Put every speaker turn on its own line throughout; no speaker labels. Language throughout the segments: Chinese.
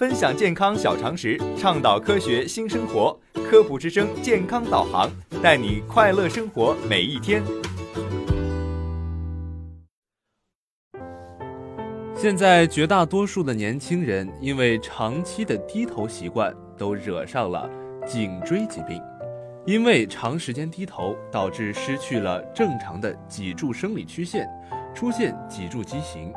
分享健康小常识，倡导科学新生活。科普之声健康导航，带你快乐生活每一天。
现在绝大多数的年轻人因为长期的低头习惯，都惹上了颈椎疾病。因为长时间低头，导致失去了正常的脊柱生理曲线，出现脊柱畸形。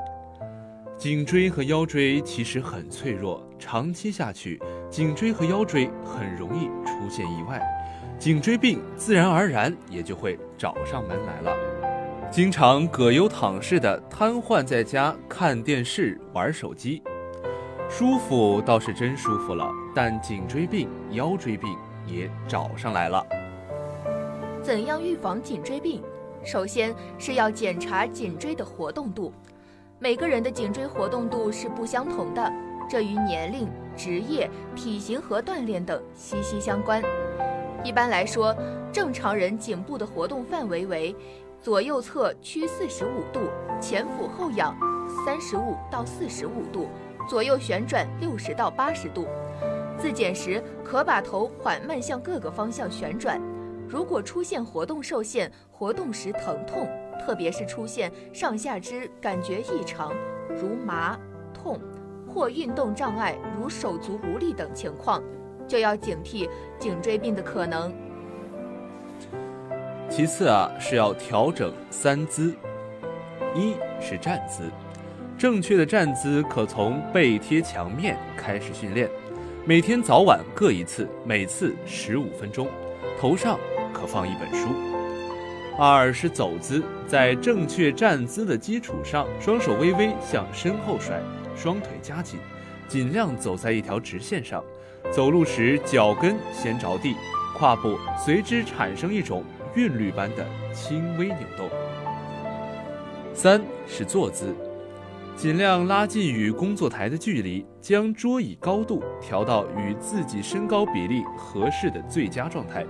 颈椎和腰椎其实很脆弱，长期下去，颈椎和腰椎很容易出现意外，颈椎病自然而然也就会找上门来了。经常葛优躺式的瘫痪在家看电视玩手机，舒服倒是真舒服了，但颈椎病、腰椎病也找上来了。
怎样预防颈椎病？首先是要检查颈椎的活动度。每个人的颈椎活动度是不相同的，这与年龄、职业、体型和锻炼等息息相关。一般来说，正常人颈部的活动范围为左右侧屈四十五度，前俯后仰三十五到四十五度，左右旋转六十到八十度。自检时可把头缓慢向各个方向旋转。如果出现活动受限、活动时疼痛，特别是出现上下肢感觉异常，如麻、痛或运动障碍，如手足无力等情况，就要警惕颈椎病的可能。
其次啊，是要调整三姿，一是站姿，正确的站姿可从背贴墙面开始训练，每天早晚各一次，每次十五分钟，头上可放一本书。二是走姿，在正确站姿的基础上，双手微微向身后甩，双腿夹紧，尽量走在一条直线上。走路时脚跟先着地，胯部随之产生一种韵律般的轻微扭动。三是坐姿，尽量拉近与工作台的距离，将桌椅高度调到与自己身高比例合适的最佳状态。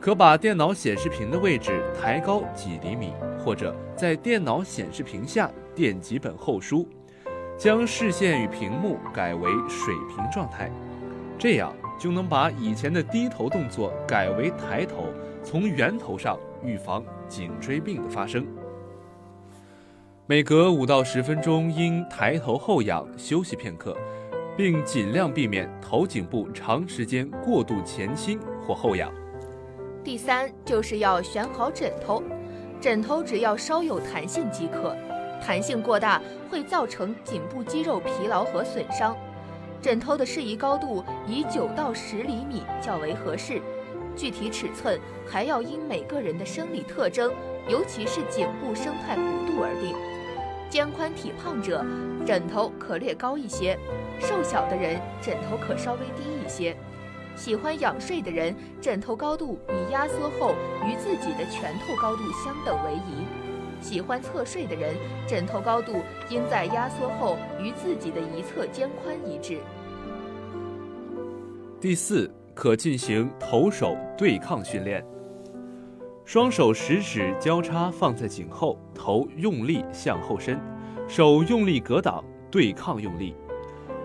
可把电脑显示屏的位置抬高几厘米，或者在电脑显示屏下垫几本厚书，将视线与屏幕改为水平状态，这样就能把以前的低头动作改为抬头，从源头上预防颈椎病的发生。每隔五到十分钟应抬头后仰休息片刻，并尽量避免头颈部长时间过度前倾或后仰。
第三就是要选好枕头，枕头只要稍有弹性即可，弹性过大会造成颈部肌肉疲劳和损伤。枕头的适宜高度以九到十厘米较为合适，具体尺寸还要因每个人的生理特征，尤其是颈部生态弧度而定。肩宽体胖者，枕头可略高一些；瘦小的人，枕头可稍微低一些。喜欢仰睡的人，枕头高度以压缩后与自己的拳头高度相等为宜；喜欢侧睡的人，枕头高度应在压缩后与自己的一侧肩宽一致。
第四，可进行头手对抗训练。双手食指交叉放在颈后，头用力向后伸，手用力格挡，对抗用力。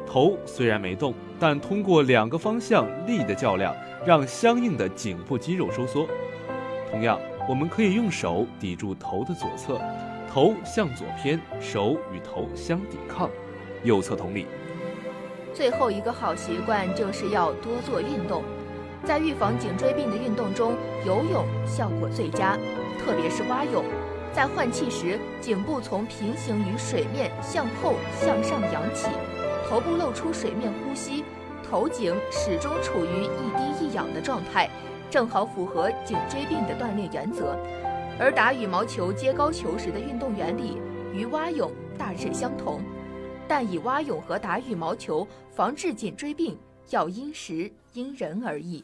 头虽然没动，但通过两个方向力的较量，让相应的颈部肌肉收缩。同样，我们可以用手抵住头的左侧，头向左偏，手与头相抵抗。右侧同理。
最后一个好习惯就是要多做运动，在预防颈椎病的运动中，游泳效果最佳，特别是蛙泳。在换气时，颈部从平行于水面向后向上扬起。头部露出水面呼吸，头颈始终处于一低一仰的状态，正好符合颈椎病的锻炼原则。而打羽毛球接高球时的运动原理与蛙泳大致相同，但以蛙泳和打羽毛球防治颈椎病要因时因人而异。